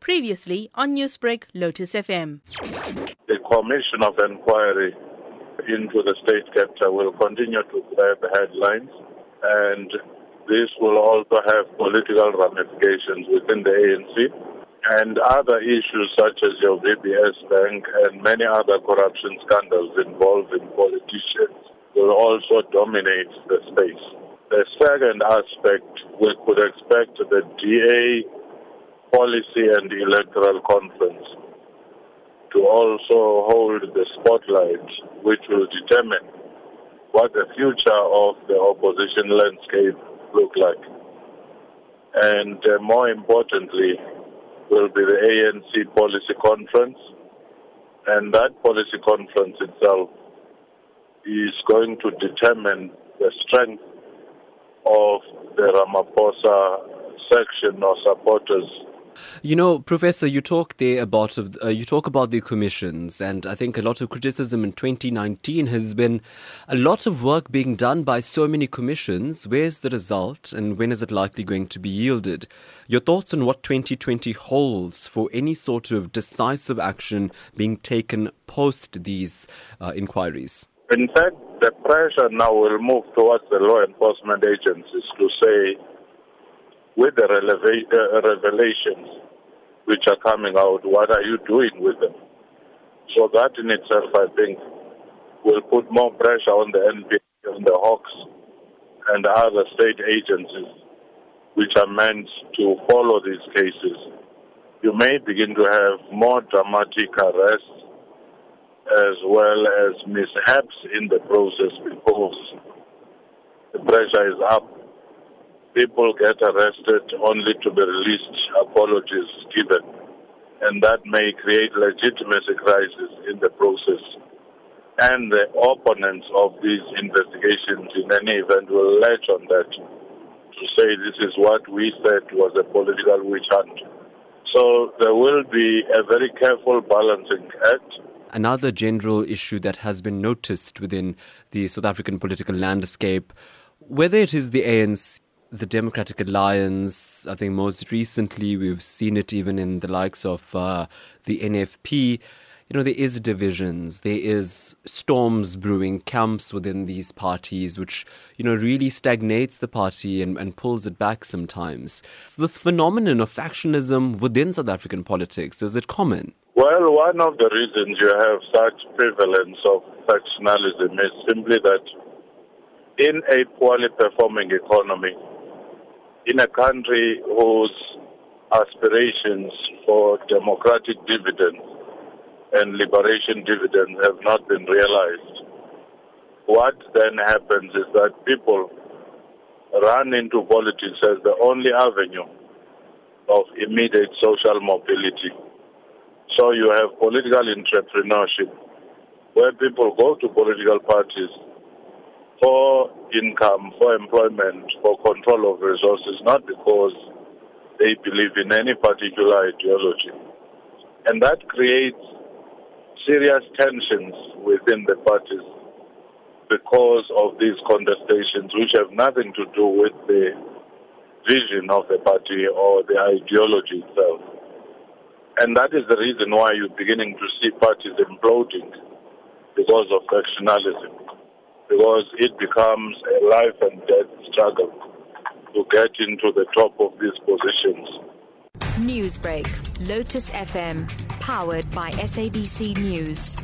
Previously on Newsbreak, Lotus FM. The Commission of Inquiry into the state capture will continue to grab headlines and this will also have political ramifications within the ANC and other issues such as your VBS Bank and many other corruption scandals involving politicians will also dominate the space. The second aspect, we could expect the DA Policy and Electoral Conference to also hold the spotlight, which will determine what the future of the opposition landscape look like. And uh, more importantly, will be the ANC policy conference, and that policy conference itself is going to determine the strength of the Ramaphosa section or supporters you know, Professor, you talk there about uh, you talk about the commissions, and I think a lot of criticism in 2019 has been a lot of work being done by so many commissions. Where's the result, and when is it likely going to be yielded? Your thoughts on what 2020 holds for any sort of decisive action being taken post these uh, inquiries? In fact, the pressure now will move towards the law enforcement agencies to say with the releva- uh, revelations which are coming out, what are you doing with them? So that in itself, I think, will put more pressure on the NPA, on the Hawks, and other state agencies which are meant to follow these cases. You may begin to have more dramatic arrests as well as mishaps in the process because the pressure is up people get arrested only to be released, apologies given. And that may create legitimacy crisis in the process. And the opponents of these investigations in any event will latch on that to say this is what we said was a political witch hunt. So there will be a very careful balancing act. Another general issue that has been noticed within the South African political landscape, whether it is the ANC the Democratic Alliance. I think most recently we've seen it even in the likes of uh, the NFP. You know, there is divisions, there is storms brewing, camps within these parties, which, you know, really stagnates the party and, and pulls it back sometimes. So this phenomenon of factionism within South African politics, is it common? Well, one of the reasons you have such prevalence of factionalism is simply that in a poorly performing economy, in a country whose aspirations for democratic dividends and liberation dividends have not been realized, what then happens is that people run into politics as the only avenue of immediate social mobility. So you have political entrepreneurship where people go to political parties for income, for employment, for control of resources, not because they believe in any particular ideology. And that creates serious tensions within the parties because of these contestations, which have nothing to do with the vision of the party or the ideology itself. And that is the reason why you're beginning to see parties imploding because of factionalism because it becomes a life and death struggle to get into the top of these positions. Newsbreak, Lotus FM, powered by SABC News.